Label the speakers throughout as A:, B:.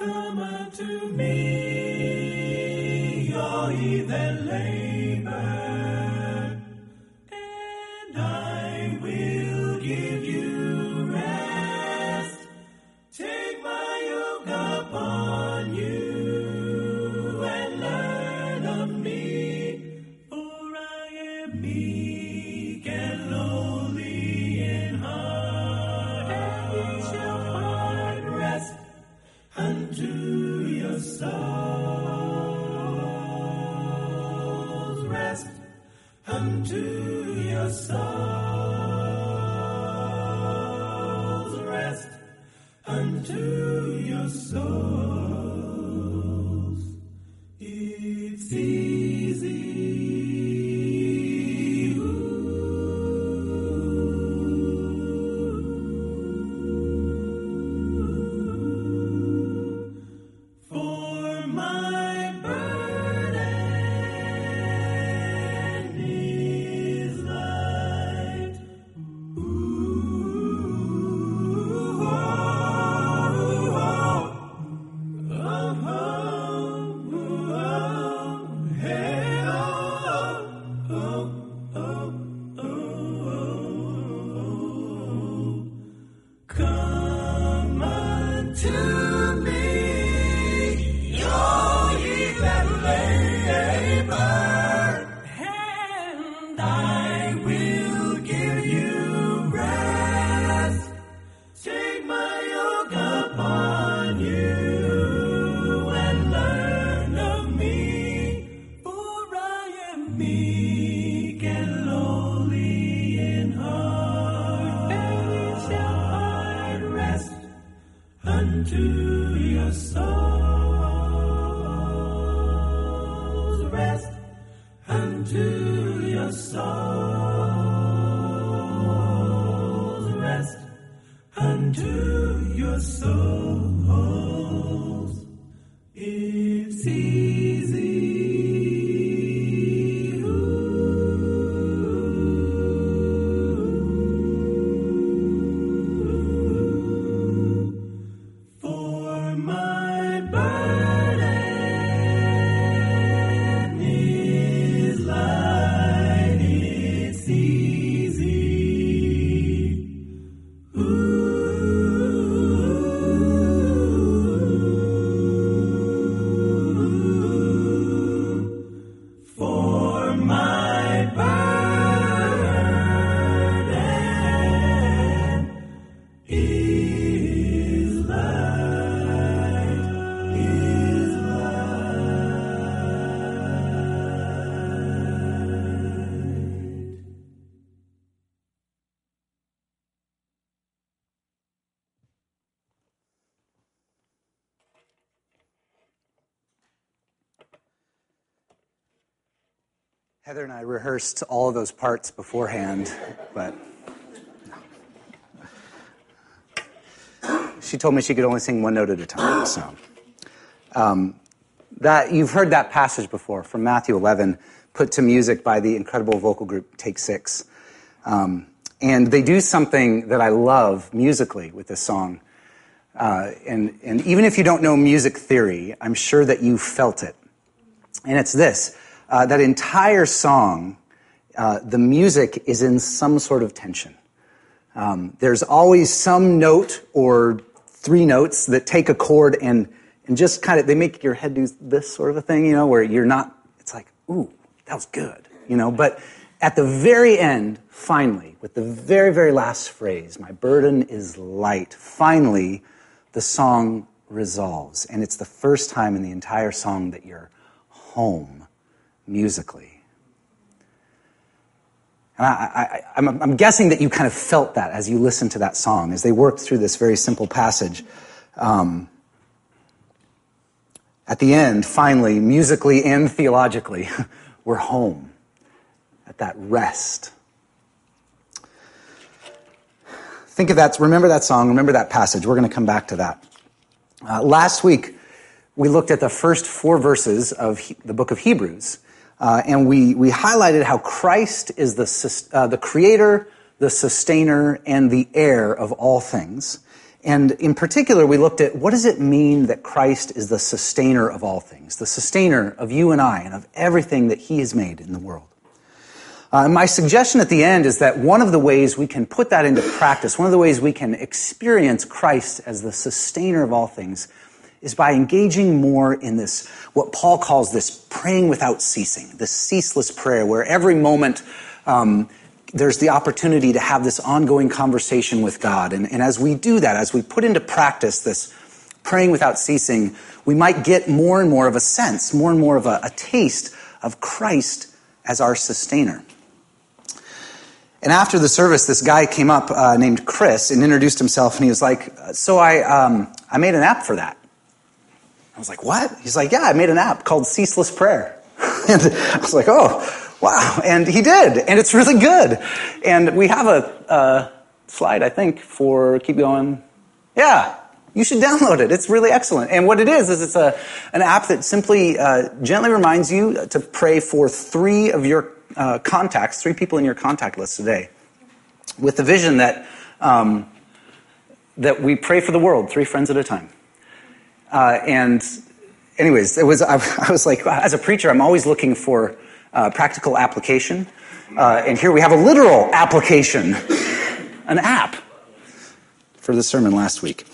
A: Come unto me, all ye that labor,
B: Heather and I rehearsed all of those parts beforehand, but she told me she could only sing one note at a time. So um, that you've heard that passage before from Matthew 11, put to music by the incredible vocal group Take Six, um, and they do something that I love musically with this song. Uh, and, and even if you don't know music theory, I'm sure that you felt it. And it's this uh, that entire song, uh, the music is in some sort of tension. Um, there's always some note or three notes that take a chord and, and just kind of, they make your head do this sort of a thing, you know, where you're not, it's like, ooh, that was good, you know, but at the very end, finally, with the very, very last phrase, my burden is light, finally, the song resolves. And it's the first time in the entire song that you're home musically. And I, I'm guessing that you kind of felt that as you listened to that song, as they worked through this very simple passage. Um, at the end, finally, musically and theologically, we're home at that rest. Think of that, remember that song, remember that passage. We're going to come back to that. Uh, last week, we looked at the first four verses of he, the book of Hebrews, uh, and we, we highlighted how Christ is the, uh, the creator, the sustainer, and the heir of all things. And in particular, we looked at what does it mean that Christ is the sustainer of all things, the sustainer of you and I and of everything that he has made in the world. Uh, my suggestion at the end is that one of the ways we can put that into practice, one of the ways we can experience Christ as the sustainer of all things, is by engaging more in this, what Paul calls this praying without ceasing, this ceaseless prayer, where every moment um, there's the opportunity to have this ongoing conversation with God. And, and as we do that, as we put into practice this praying without ceasing, we might get more and more of a sense, more and more of a, a taste of Christ as our sustainer. And after the service, this guy came up uh, named Chris and introduced himself, and he was like, "So I, um, I made an app for that." I was like, "What?" He's like, "Yeah, I made an app called Ceaseless Prayer." and I was like, "Oh, wow!" And he did, and it's really good. And we have a, slide, I think, for keep going. Yeah, you should download it. It's really excellent. And what it is is it's a an app that simply uh, gently reminds you to pray for three of your uh, contacts, three people in your contact list today, with the vision that um, that we pray for the world, three friends at a time. Uh, and, anyways, it was I, I, was like, as a preacher, I'm always looking for uh, practical application, uh, and here we have a literal application, an app, for the sermon last week.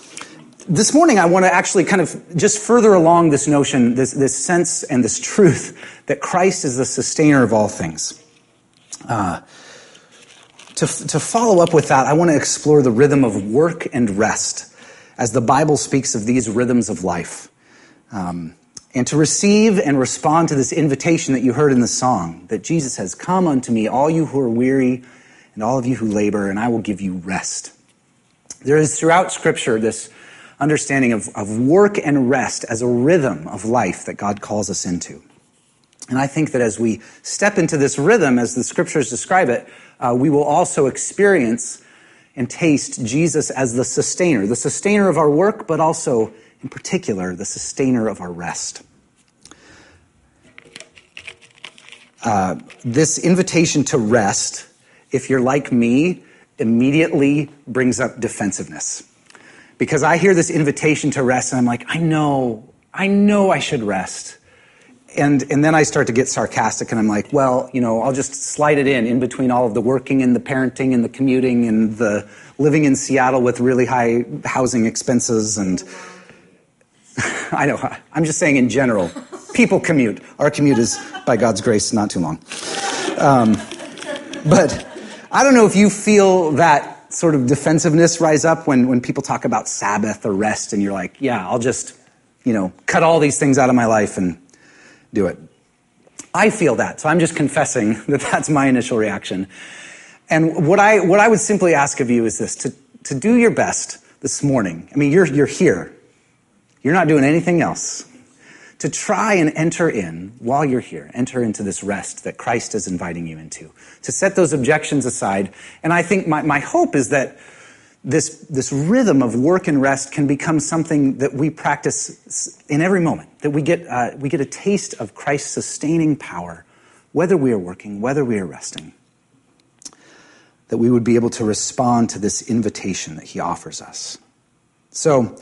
B: This morning, I want to actually kind of just further along this notion, this, this sense and this truth that Christ is the sustainer of all things. Uh, to, to follow up with that, I want to explore the rhythm of work and rest as the Bible speaks of these rhythms of life. Um, and to receive and respond to this invitation that you heard in the song that Jesus has Come unto me, all you who are weary and all of you who labor, and I will give you rest. There is throughout Scripture this understanding of, of work and rest as a rhythm of life that God calls us into. And I think that as we step into this rhythm, as the scriptures describe it, uh, we will also experience and taste Jesus as the sustainer, the sustainer of our work, but also, in particular, the sustainer of our rest. Uh, this invitation to rest, if you're like me, immediately brings up defensiveness because I hear this invitation to rest and I'm like, I know, I know I should rest. And, and then I start to get sarcastic and I'm like, well, you know, I'll just slide it in, in between all of the working and the parenting and the commuting and the living in Seattle with really high housing expenses. And I know, I'm just saying in general, people commute. Our commute is, by God's grace, not too long. Um, but I don't know if you feel that sort of defensiveness rise up when, when people talk about Sabbath or rest, and you're like, yeah, I'll just, you know, cut all these things out of my life and do it. I feel that, so I'm just confessing that that's my initial reaction. And what I, what I would simply ask of you is this to, to do your best this morning. I mean, you're, you're here, you're not doing anything else to try and enter in while you're here, enter into this rest that Christ is inviting you into, to set those objections aside. And I think my, my hope is that this, this rhythm of work and rest can become something that we practice in every moment, that we get, uh, we get a taste of Christ's sustaining power, whether we are working, whether we are resting. That we would be able to respond to this invitation that he offers us. So,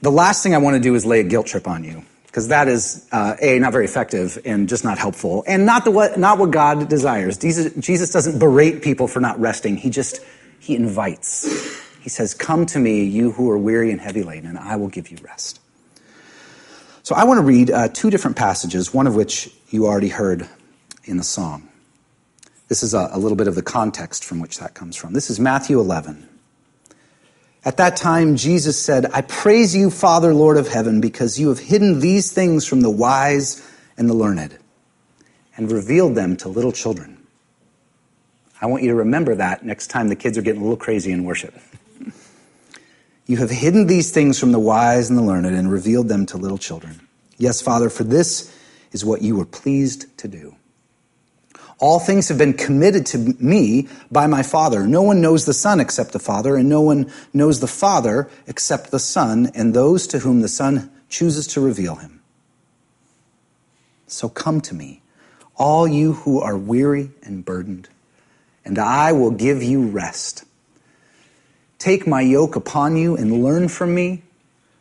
B: the last thing I want to do is lay a guilt trip on you, because that is, uh, A, not very effective and just not helpful, and not, the, what, not what God desires. Jesus, Jesus doesn't berate people for not resting, He just, He invites. He says, Come to me, you who are weary and heavy laden, and I will give you rest. So I want to read uh, two different passages, one of which you already heard in the song. This is a, a little bit of the context from which that comes from. This is Matthew 11. At that time, Jesus said, I praise you, Father, Lord of heaven, because you have hidden these things from the wise and the learned and revealed them to little children. I want you to remember that next time the kids are getting a little crazy in worship. you have hidden these things from the wise and the learned and revealed them to little children. Yes, Father, for this is what you were pleased to do. All things have been committed to me by my Father. No one knows the Son except the Father, and no one knows the Father except the Son, and those to whom the Son chooses to reveal him. So come to me, all you who are weary and burdened, and I will give you rest. Take my yoke upon you and learn from me,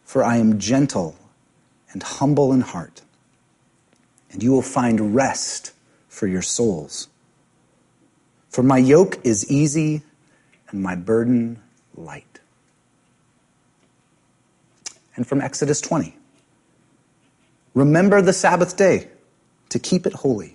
B: for I am gentle and humble in heart, and you will find rest for your souls. For my yoke is easy and my burden light. And from Exodus 20 Remember the Sabbath day to keep it holy.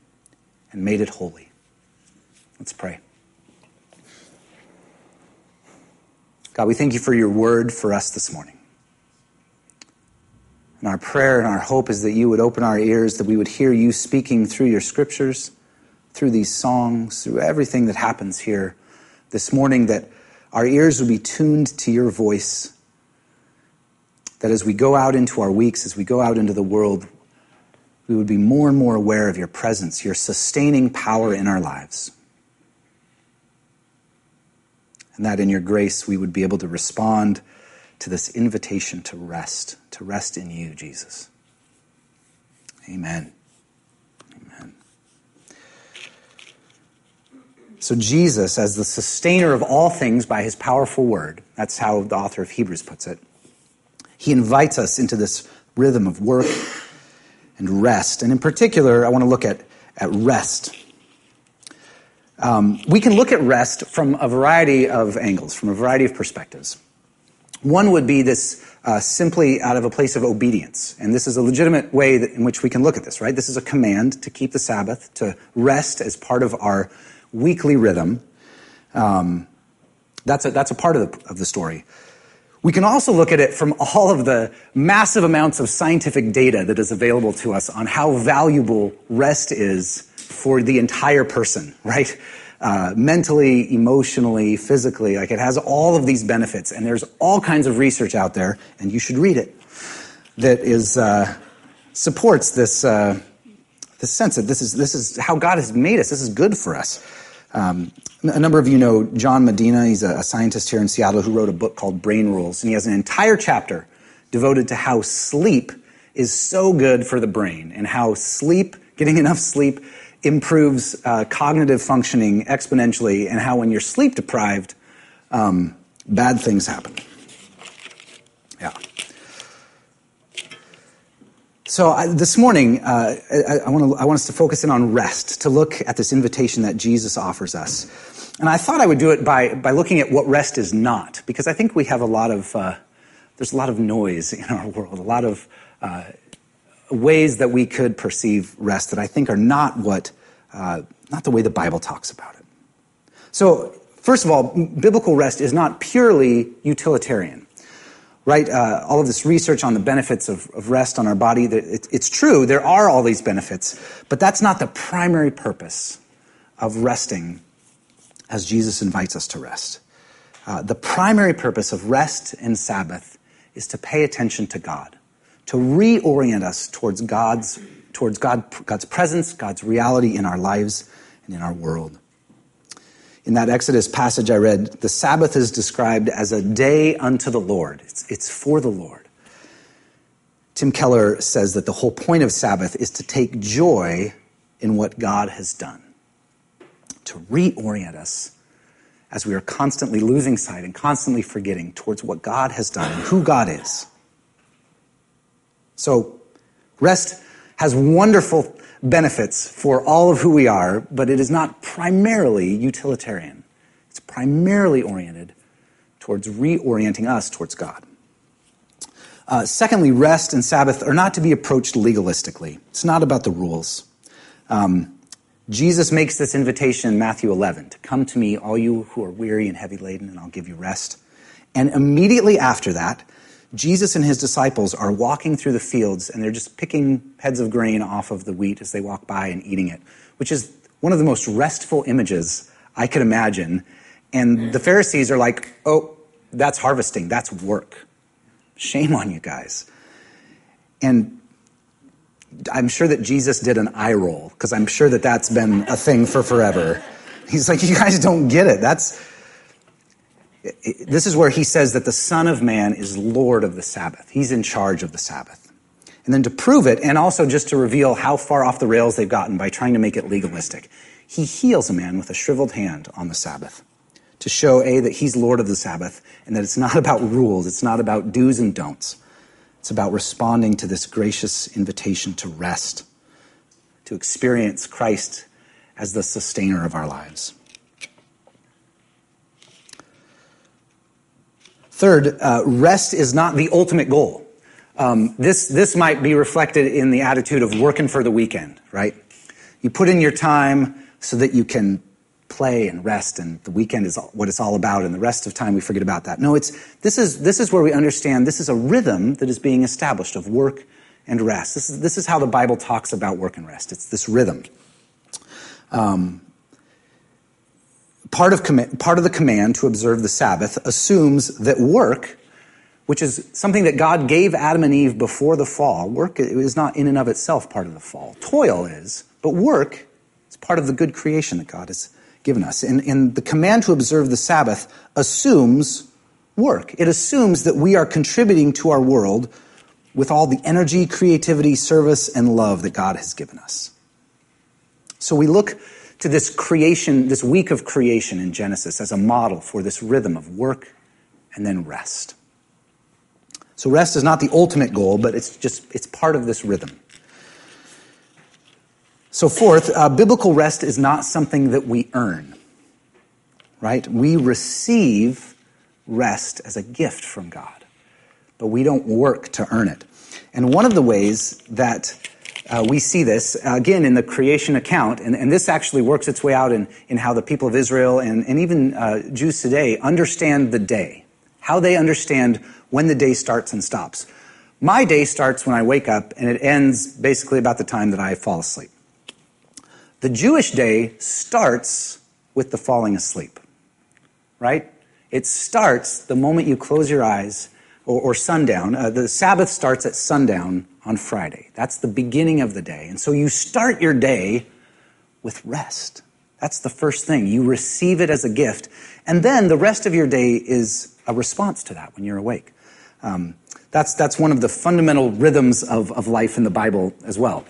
B: and made it holy. Let's pray. God, we thank you for your word for us this morning. And our prayer and our hope is that you would open our ears, that we would hear you speaking through your scriptures, through these songs, through everything that happens here this morning, that our ears would be tuned to your voice that as we go out into our weeks, as we go out into the world, we would be more and more aware of your presence, your sustaining power in our lives. And that in your grace, we would be able to respond to this invitation to rest, to rest in you, Jesus. Amen. Amen. So, Jesus, as the sustainer of all things by his powerful word, that's how the author of Hebrews puts it he invites us into this rhythm of work and rest. And in particular, I want to look at, at rest. Um, we can look at rest from a variety of angles, from a variety of perspectives. One would be this uh, simply out of a place of obedience. And this is a legitimate way that, in which we can look at this, right? This is a command to keep the Sabbath, to rest as part of our weekly rhythm. Um, that's, a, that's a part of the, of the story. We can also look at it from all of the massive amounts of scientific data that is available to us on how valuable rest is for the entire person, right? Uh, mentally, emotionally, physically. Like it has all of these benefits, and there's all kinds of research out there, and you should read it that is uh, supports this uh, this sense that this is this is how God has made us. This is good for us. Um, a number of you know John Medina. He's a, a scientist here in Seattle who wrote a book called Brain Rules, and he has an entire chapter devoted to how sleep is so good for the brain and how sleep, getting enough sleep, improves uh, cognitive functioning exponentially, and how when you're sleep deprived, um, bad things happen. Yeah. So I, this morning, uh, I, I, want us to focus in on rest, to look at this invitation that Jesus offers us. And I thought I would do it by, by looking at what rest is not, because I think we have a lot of, uh, there's a lot of noise in our world, a lot of uh, ways that we could perceive rest that I think are not what, uh, not the way the Bible talks about it. So, first of all, biblical rest is not purely utilitarian right? Uh, all of this research on the benefits of, of rest on our body, it, it's true, there are all these benefits, but that's not the primary purpose of resting as Jesus invites us to rest. Uh, the primary purpose of rest and Sabbath is to pay attention to God, to reorient us towards God's, towards God, God's presence, God's reality in our lives and in our world. In that Exodus passage I read, the Sabbath is described as a day unto the Lord. It's, it's for the Lord. Tim Keller says that the whole point of Sabbath is to take joy in what God has done, to reorient us as we are constantly losing sight and constantly forgetting towards what God has done and who God is. So, rest has wonderful benefits for all of who we are, but it is not primarily utilitarian. It's primarily oriented towards reorienting us towards God. Uh, secondly, rest and Sabbath are not to be approached legalistically. It's not about the rules. Um, Jesus makes this invitation in Matthew 11 to come to me, all you who are weary and heavy laden, and I'll give you rest. And immediately after that, Jesus and his disciples are walking through the fields and they're just picking heads of grain off of the wheat as they walk by and eating it, which is one of the most restful images I could imagine And the Pharisees are like, oh, that's harvesting, that's work. Shame on you guys. And I'm sure that Jesus did an eye roll because I'm sure that that's been a thing for forever. He's like, you guys don't get it. That's this is where he says that the Son of Man is Lord of the Sabbath. He's in charge of the Sabbath. And then to prove it, and also just to reveal how far off the rails they've gotten by trying to make it legalistic, he heals a man with a shriveled hand on the Sabbath to show, A, that he's Lord of the Sabbath and that it's not about rules, it's not about do's and don'ts. It's about responding to this gracious invitation to rest, to experience Christ as the sustainer of our lives. Third, uh, rest is not the ultimate goal. Um, this, this might be reflected in the attitude of working for the weekend, right? You put in your time so that you can play and rest, and the weekend is what it's all about, and the rest of time we forget about that. No, it's, this, is, this is where we understand this is a rhythm that is being established of work and rest. This is, this is how the Bible talks about work and rest. It's this rhythm. Um, part of, part of the command to observe the Sabbath assumes that work, which is something that God gave Adam and Eve before the fall, work is not in and of itself part of the fall. Toil is, but work is part of the good creation that God has given us. And, and the command to observe the Sabbath assumes work. It assumes that we are contributing to our world with all the energy, creativity, service, and love that God has given us. So we look to this creation, this week of creation in Genesis as a model for this rhythm of work and then rest. So rest is not the ultimate goal, but it's just it's part of this rhythm. So fourth, uh, biblical rest is not something that we earn. Right? We receive rest as a gift from God, but we don't work to earn it. And one of the ways that uh, we see this uh, again in the creation account, and, and, this actually works its way out in, in how the people of Israel and, and even uh, Jews today understand the day, how they understand when the day starts and stops. My day starts when I wake up, and it ends basically about the time that I fall asleep. The Jewish day starts with the falling asleep, right? It starts the moment you close your eyes or, or sundown. Uh, the Sabbath starts at sundown on Friday. That's the beginning of the day. And so you start your day with rest. That's the first thing. You receive it as a gift. And then the rest of your day is a response to that when you're awake. Um, that's, that's one of the fundamental rhythms of, of life in the Bible as well.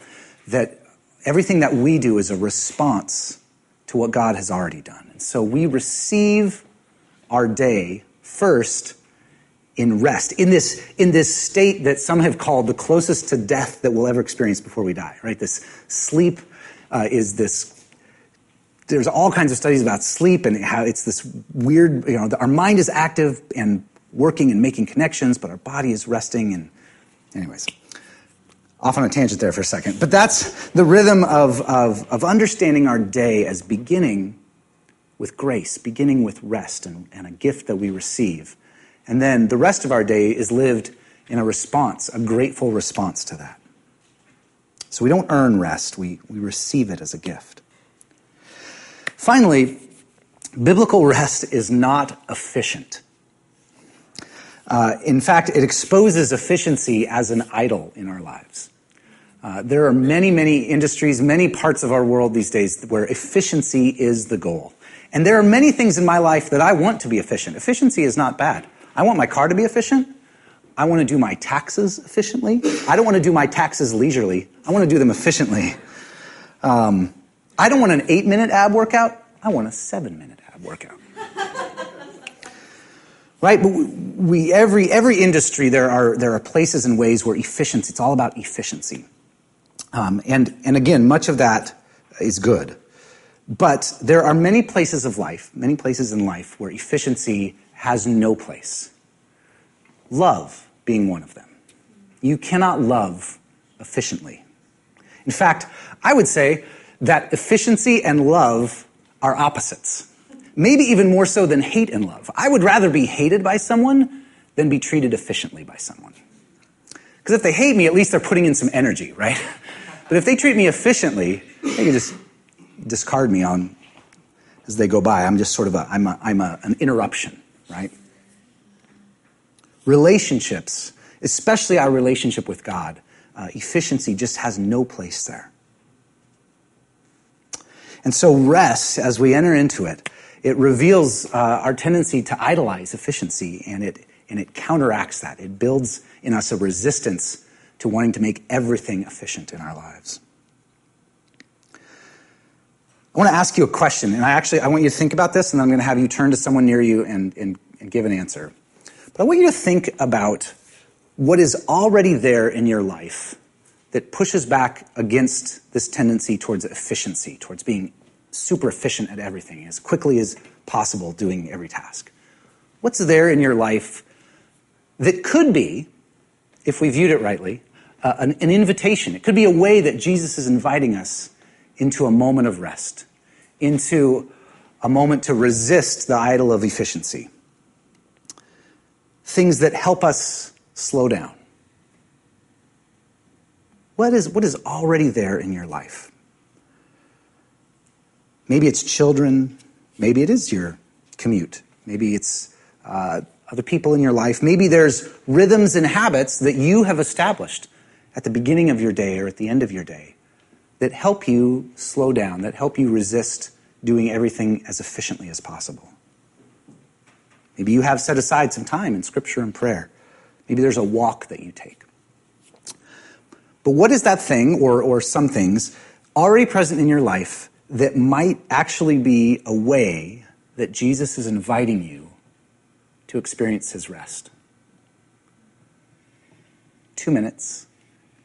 B: That everything that we do is a response to what God has already done. And so we receive our day first in rest, in this, in this state that some have called the closest to death that we'll ever experience before we die, right? This sleep uh, is this there's all kinds of studies about sleep and how it's this weird, you know, our mind is active and working and making connections, but our body is resting. And, anyways, off on a tangent there for a second. But that's the rhythm of, of, of understanding our day as beginning with grace, beginning with rest and, and a gift that we receive. And then the rest of our day is lived in a response, a grateful response to that. So we don't earn rest, we, we receive it as a gift. Finally, biblical rest is not efficient. Uh, in fact, it exposes efficiency as an idol in our lives. Uh, there are many, many industries, many parts of our world these days where efficiency is the goal. And there are many things in my life that I want to be efficient. Efficiency is not bad. I want my car to be efficient. I want to do my taxes efficiently. I don't want to do my taxes leisurely. I want to do them efficiently. Um, I don't want an eight minute ab workout. I want a seven minute ab workout. right? But we, every, every industry, there are, there are places and ways where efficiency, it's all about efficiency. Um, and, and again, much of that is good. But there are many places of life, many places in life where efficiency has no place. Love being one of them. You cannot love efficiently. In fact, I would say that efficiency and love are opposites. Maybe even more so than hate and love. I would rather be hated by someone than be treated efficiently by someone. Because if they hate me, at least they're putting in some energy, right? But if they treat me efficiently, they can just discard me on as they go by. I'm just sort of a, I'm, a, I'm a, an interruption, right? Relationships, especially our relationship with God, uh, efficiency just has no place there. And so, rest, as we enter into it, it reveals uh, our tendency to idolize efficiency and it, and it counteracts that. It builds in us a resistance to wanting to make everything efficient in our lives. I want to ask you a question, and I actually I want you to think about this, and I'm going to have you turn to someone near you and, and, and give an answer. But I want you to think about what is already there in your life that pushes back against this tendency towards efficiency, towards being super efficient at everything, as quickly as possible doing every task. What's there in your life that could be, if we viewed it rightly, uh, an, an invitation? It could be a way that Jesus is inviting us into a moment of rest, into a moment to resist the idol of efficiency. Things that help us slow down. What is, what is already there in your life? Maybe it's children. Maybe it is your commute. Maybe it's uh, other people in your life. Maybe there's rhythms and habits that you have established at the beginning of your day or at the end of your day that help you slow down, that help you resist doing everything as efficiently as possible. Maybe you have set aside some time in scripture and prayer. Maybe there's a walk that you take. But what is that thing, or, or some things, already present in your life that might actually be a way that Jesus is inviting you to experience his rest? Two minutes.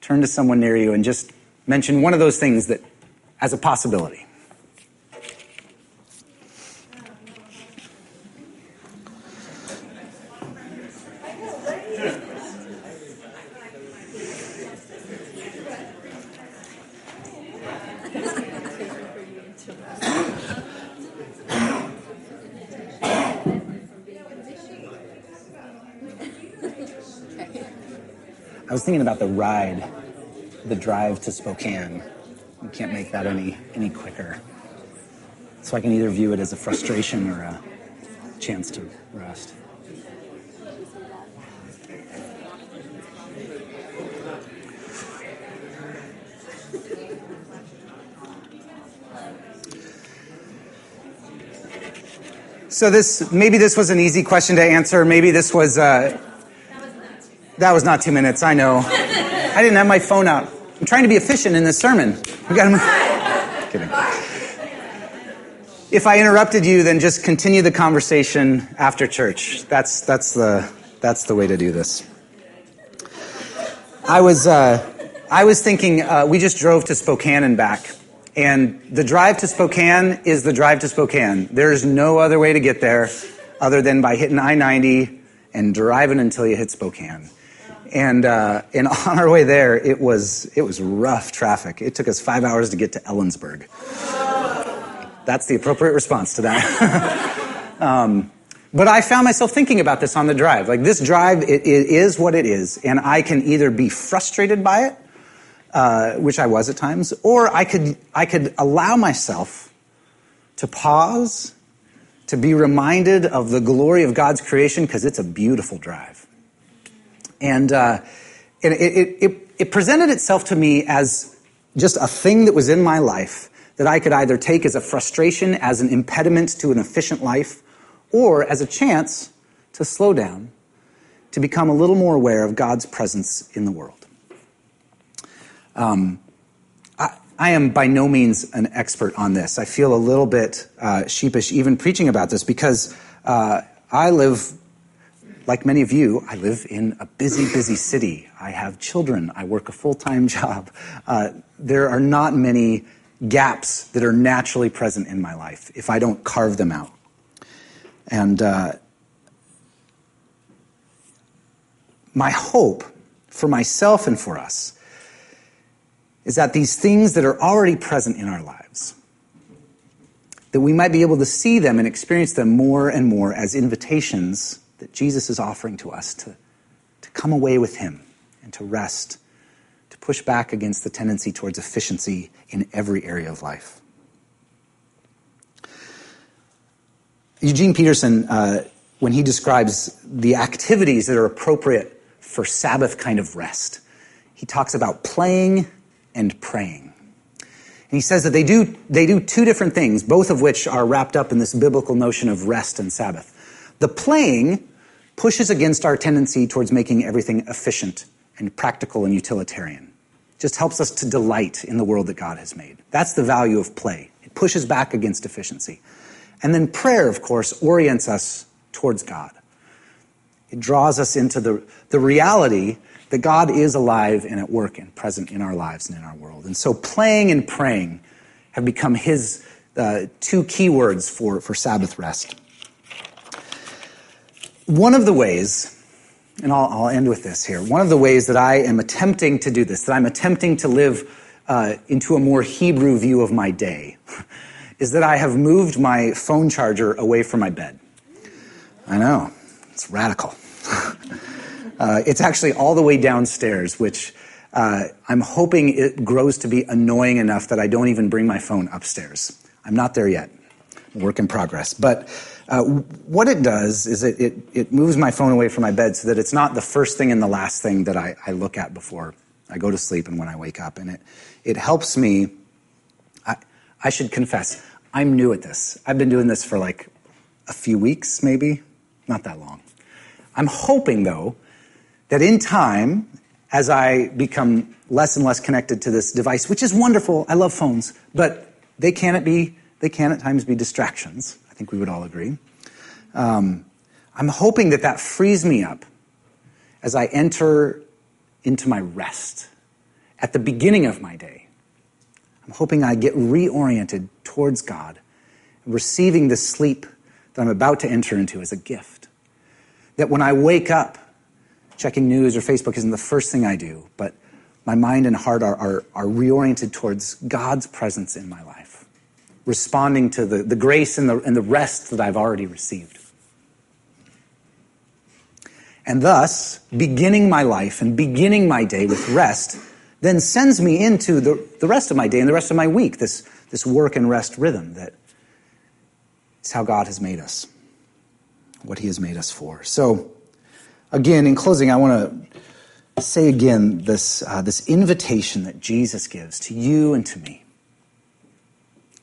B: Turn to someone near you and just mention one of those things that as a possibility. I was thinking about the ride, the drive to Spokane. You can't make that any any quicker. So I can either view it as a frustration or a chance to rest. So this maybe this was an easy question to answer. Maybe this was uh, that was not two minutes. I know. I didn't have my phone out. I'm trying to be efficient in this sermon. We got to. Kidding. If I interrupted you, then just continue the conversation after church. That's that's the that's the way to do this. I was uh, I was thinking. Uh, we just drove to Spokane and back, and the drive to Spokane is the drive to Spokane. There's no other way to get there other than by hitting I 90 and driving until you hit Spokane. And, uh, and on our way there, it was, it was rough traffic. It took us five hours to get to Ellensburg. That's the appropriate response to that. um, but I found myself thinking about this on the drive. Like this drive, it, it is what it is, and I can either be frustrated by it, uh, which I was at times, or I could I could allow myself to pause, to be reminded of the glory of God's creation because it's a beautiful drive, and uh, it, it, it it presented itself to me as just a thing that was in my life that I could either take as a frustration, as an impediment to an efficient life, or as a chance to slow down, to become a little more aware of God's presence in the world. Um, I, I, am by no means an expert on this. I feel a little bit uh, sheepish even preaching about this because uh, I live, like many of you, I live in a busy, busy city. I have children. I work a full time job. Uh, there are not many gaps that are naturally present in my life if I don't carve them out. And uh, my hope for myself and for us is that these things that are already present in our lives, that we might be able to see them and experience them more and more as invitations that Jesus is offering to us to, to come away with Him and to rest, to push back against the tendency towards efficiency in every area of life. Eugene Peterson, uh, when he describes the activities that are appropriate for Sabbath kind of rest, he talks about playing and praying. And he says that they do, they do two different things, both of which are wrapped up in this biblical notion of rest and Sabbath. The playing pushes against our tendency towards making everything efficient and practical and utilitarian. Just helps us to delight in the world that God has made. That's the value of play. It pushes back against efficiency. And then prayer, of course, orients us towards God. It draws us into the, the reality that God is alive and at work and present in our lives and in our world. And so playing and praying have become his uh, two key words for, for Sabbath rest. One of the ways, and I'll, I'll, end with this here, one of the ways that I am attempting to do this, that I'm attempting to live uh, into a more Hebrew view of my day, is that I have moved my phone charger away from my bed. I know, it's radical. uh, it's actually all the way downstairs, which uh, I'm hoping it grows to be annoying enough that I don't even bring my phone upstairs. I'm not there yet. Work in progress. But uh, what it does is it, it, it, moves my phone away from my bed so that it's not the first thing and the last thing that I, I look at before I go to sleep and when I wake up. And it, it helps me. I, I should confess, I'm new at this. I've been doing this for like a few weeks, maybe, not that long. I'm hoping, though, that in time, as I become less and less connected to this device, which is wonderful, I love phones, but they can, be, they can at times be distractions. I think we would all agree. Um, I'm hoping that that frees me up as I enter into my rest at the beginning of my day. I'm hoping I get reoriented towards God, receiving the sleep that I'm about to enter into as a gift. That when I wake up, checking news or Facebook isn't the first thing I do, but my mind and heart are, are, are reoriented towards God's presence in my life, responding to the, the grace and the, and the rest that I've already received. And thus, beginning my life and beginning my day with rest then sends me into the, the rest of my day and the rest of my week, this, this work and rest rhythm that is how God has made us, what He has made us for. So, again, in closing, I want to say again this, uh, this invitation that Jesus gives to you and to me.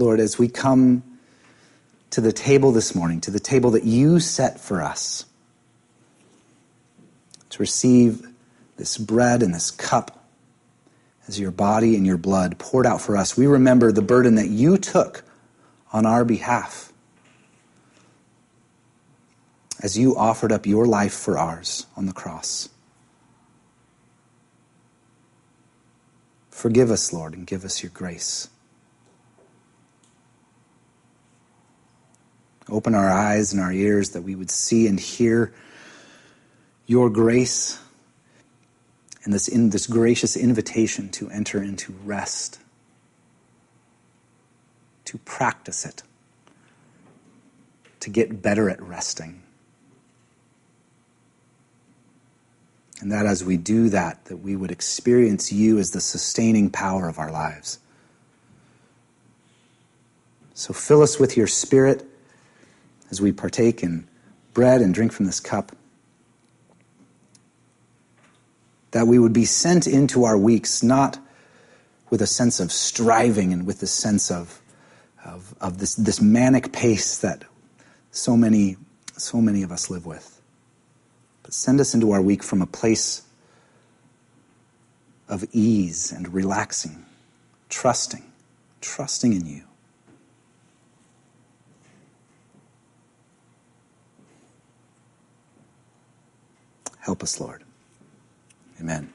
B: Lord, as we come to the table this morning, to the table that you set for us, to receive this bread and this cup as your body and your blood poured out for us, we remember the burden that you took on our behalf as you offered up your life for ours on the cross. Forgive us, Lord, and give us your grace. Open our eyes and our ears that we would see and hear your grace and this, in, this gracious invitation to enter into rest, to practice it, to get better at resting. And that as we do that, that we would experience you as the sustaining power of our lives. So fill us with your spirit as we partake in bread and drink from this cup. That we would be sent into our weeks not with a sense of striving and with a sense of, of, of this, this manic pace that so many, so many of us live with but send us into our week from a place of ease and relaxing, trusting, trusting in you. Help us, Lord. Amen.